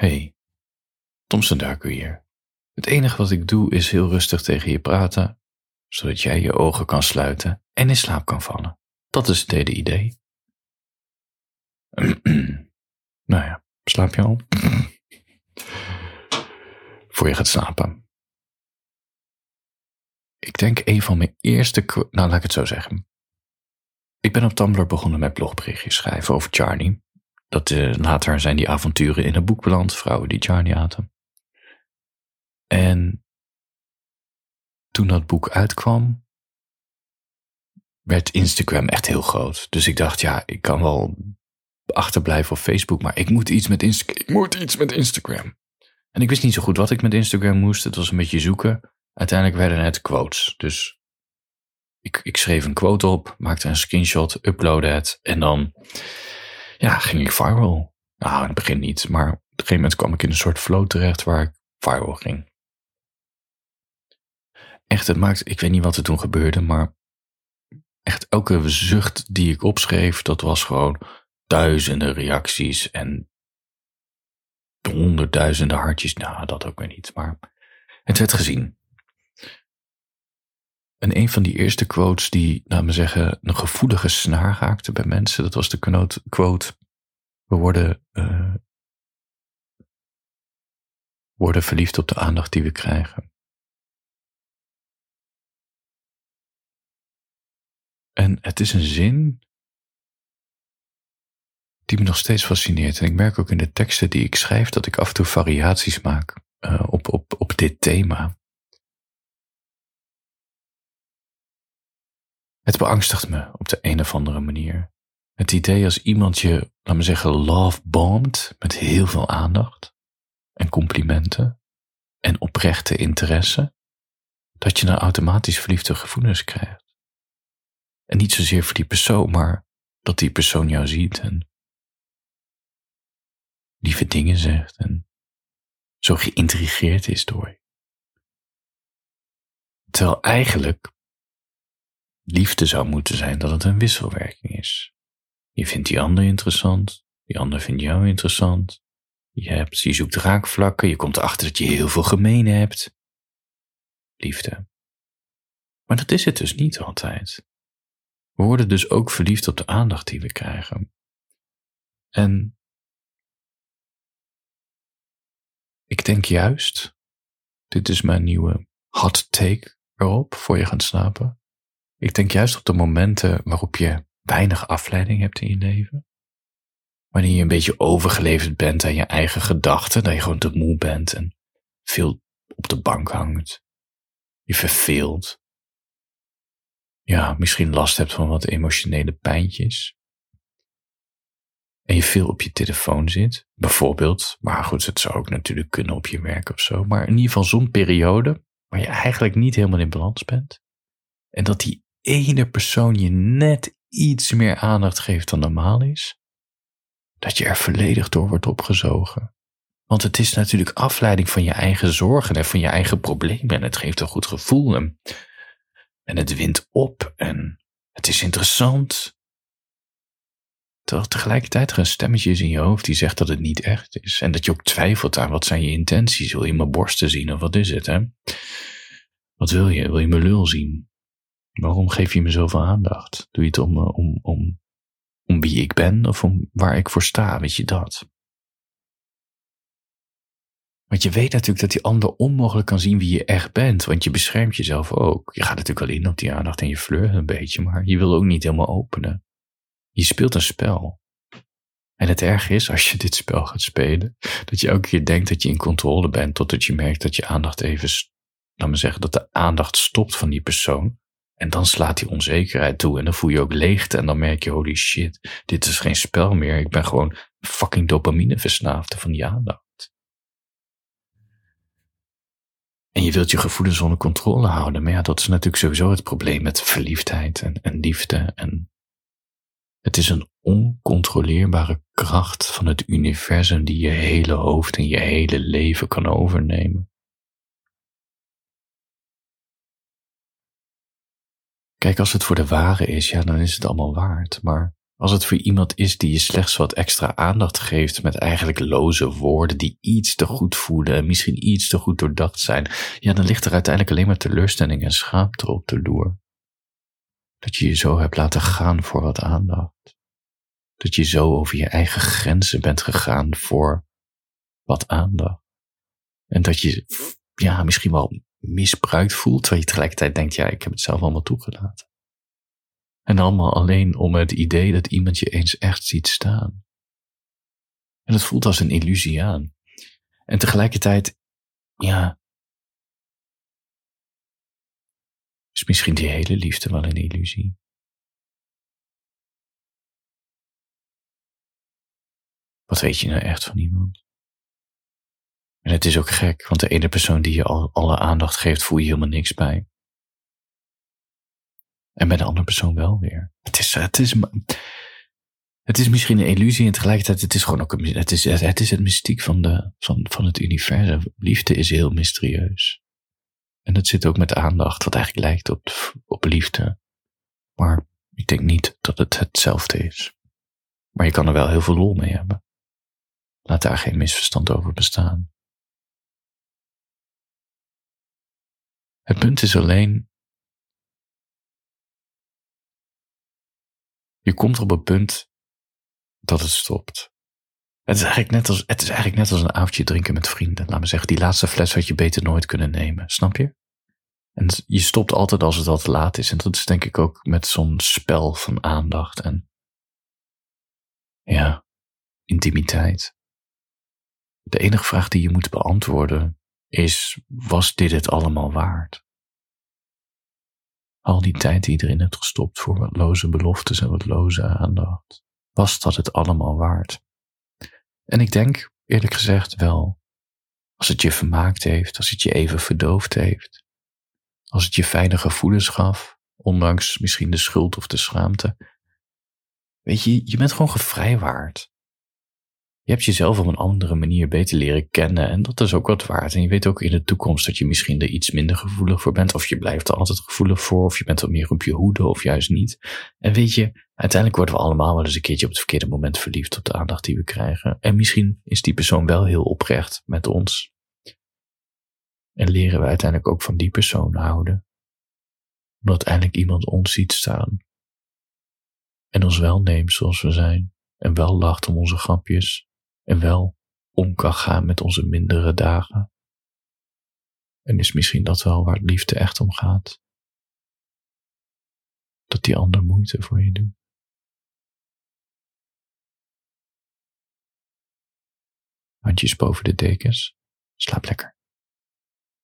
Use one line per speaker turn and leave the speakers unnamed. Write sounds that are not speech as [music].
Hey, Thompson Darko hier. Het enige wat ik doe is heel rustig tegen je praten, zodat jij je ogen kan sluiten en in slaap kan vallen. Dat is het hele idee. [clears throat] nou ja, slaap je al? [clears throat] Voor je gaat slapen. Ik denk een van mijn eerste... Nou, laat ik het zo zeggen. Ik ben op Tumblr begonnen met blogberichtjes schrijven over Charlie. Dat, uh, later zijn die avonturen in een boek beland, vrouwen die Charlie aten. En toen dat boek uitkwam, werd Instagram echt heel groot. Dus ik dacht, ja, ik kan wel achterblijven op Facebook, maar ik moet iets met, ik moet iets met Instagram. En ik wist niet zo goed wat ik met Instagram moest. Het was een beetje zoeken. Uiteindelijk werden het quotes. Dus ik, ik schreef een quote op, maakte een screenshot, uploadde het en dan ja, ging ik viral. Nou, in het begin niet, maar op een gegeven moment kwam ik in een soort flow terecht waar ik viral ging. Echt, het maakt, ik weet niet wat er toen gebeurde, maar echt elke zucht die ik opschreef, dat was gewoon duizenden reacties en honderdduizenden hartjes. Nou, dat ook weer niet, maar het werd gezien. En een van die eerste quotes die, laten we zeggen, een gevoelige snaar raakte bij mensen, dat was de quote, we worden, uh, worden verliefd op de aandacht die we krijgen. En het is een zin die me nog steeds fascineert. En ik merk ook in de teksten die ik schrijf dat ik af en toe variaties maak uh, op, op, op dit thema. Het beangstigt me op de een of andere manier. Het idee als iemand je, laat me zeggen, love bombed met heel veel aandacht en complimenten en oprechte interesse, dat je dan automatisch verliefde gevoelens krijgt. En niet zozeer voor die persoon, maar dat die persoon jou ziet en lieve dingen zegt en zo geïntrigeerd is door je. Terwijl eigenlijk liefde zou moeten zijn dat het een wisselwerking is. Je vindt die ander interessant, die ander vindt jou interessant. Je, hebt, je zoekt raakvlakken, je komt erachter dat je heel veel gemeen hebt. Liefde. Maar dat is het dus niet altijd. We worden dus ook verliefd op de aandacht die we krijgen. En ik denk juist, dit is mijn nieuwe hot take erop voor je gaat slapen. Ik denk juist op de momenten waarop je weinig afleiding hebt in je leven. Wanneer je een beetje overgeleverd bent aan je eigen gedachten, dat je gewoon te moe bent en veel op de bank hangt. Je verveelt. Ja, misschien last hebt van wat emotionele pijntjes. En je veel op je telefoon zit, bijvoorbeeld. Maar goed, het zou ook natuurlijk kunnen op je werk of zo. Maar in ieder geval zo'n periode waar je eigenlijk niet helemaal in balans bent. En dat die ene persoon je net iets meer aandacht geeft dan normaal is, dat je er volledig door wordt opgezogen. Want het is natuurlijk afleiding van je eigen zorgen en van je eigen problemen en het geeft een goed gevoel en, en het wint op en het is interessant. Terwijl tegelijkertijd er een stemmetje is in je hoofd die zegt dat het niet echt is. En dat je ook twijfelt aan wat zijn je intenties. Wil je mijn borsten zien of wat is het? Hè? Wat wil je? Wil je mijn lul zien? Waarom geef je me zoveel aandacht? Doe je het om, eh, om, om, om wie ik ben of om waar ik voor sta? Weet je dat? Want je weet natuurlijk dat die ander onmogelijk kan zien wie je echt bent, want je beschermt jezelf ook. Je gaat natuurlijk wel in op die aandacht en je flirt een beetje, maar je wil ook niet helemaal openen. Je speelt een spel. En het erg is, als je dit spel gaat spelen, dat je elke keer denkt dat je in controle bent, totdat je merkt dat je aandacht even, laat me zeggen, dat de aandacht stopt van die persoon. En dan slaat die onzekerheid toe en dan voel je ook leegte en dan merk je, holy shit, dit is geen spel meer. Ik ben gewoon fucking dopamine verslaafde van die aandacht. En je wilt je gevoelens onder controle houden. Maar ja, dat is natuurlijk sowieso het probleem met verliefdheid en, en liefde. En het is een oncontroleerbare kracht van het universum die je hele hoofd en je hele leven kan overnemen. Kijk, als het voor de ware is, ja, dan is het allemaal waard. Maar Als het voor iemand is die je slechts wat extra aandacht geeft met eigenlijk loze woorden die iets te goed voelen en misschien iets te goed doordacht zijn, ja, dan ligt er uiteindelijk alleen maar teleurstelling en schaamte op de loer. Dat je je zo hebt laten gaan voor wat aandacht. Dat je zo over je eigen grenzen bent gegaan voor wat aandacht. En dat je, ja, misschien wel misbruikt voelt, terwijl je tegelijkertijd denkt, ja, ik heb het zelf allemaal toegelaten. En allemaal alleen om het idee dat iemand je eens echt ziet staan. En het voelt als een illusie aan. En tegelijkertijd, ja, is misschien die hele liefde wel een illusie. Wat weet je nou echt van iemand? En het is ook gek, want de ene persoon die je al alle aandacht geeft, voel je helemaal niks bij. En bij de andere persoon wel weer. Het is, het is, het is misschien een illusie en tegelijkertijd het is gewoon ook een, het is, het is het mystiek van, de, van, van het universum. Liefde is heel mysterieus. En dat zit ook met aandacht, wat eigenlijk lijkt op, op liefde. Maar ik denk niet dat het hetzelfde is. Maar je kan er wel heel veel lol mee hebben. Laat daar geen misverstand over bestaan. Het punt is alleen, je komt op een punt dat het stopt. Het is eigenlijk net als, het is eigenlijk net als een avondje drinken met vrienden. Laat me zeggen, die laatste fles had je beter nooit kunnen nemen. Snap je? En je stopt altijd als het al te laat is. En dat is denk ik ook met zo'n spel van aandacht en ja, intimiteit. De enige vraag die je moet beantwoorden is, was dit het allemaal waard? Al die tijd die je erin hebt gestopt voor wat loze beloftes en wat loze aandacht, was dat het allemaal waard? En ik denk, eerlijk gezegd, wel. Als het je vermaakt heeft, als het je even verdoofd heeft, als het je fijne gevoelens gaf, ondanks misschien de schuld of de schaamte. Weet je, je bent gewoon gevrijwaard. Je hebt jezelf op een andere manier beter leren kennen en dat is ook wat waard. En je weet ook in de toekomst dat je misschien er iets minder gevoelig voor bent, of je blijft er altijd gevoelig voor, of je bent wat meer op je hoede, of juist niet. En weet je, uiteindelijk worden we allemaal wel eens een keertje op het verkeerde moment verliefd op de aandacht die we krijgen. En misschien is die persoon wel heel oprecht met ons. En leren we uiteindelijk ook van die persoon houden. Omdat eindelijk iemand ons ziet staan. En ons wel neemt zoals we zijn. En wel lacht om onze grapjes en wel om kan gaan met onze mindere dagen. En is misschien dat wel waar liefde echt om gaat? Dat die ander moeite voor je doet. Handjes boven de dekens. Slaap lekker.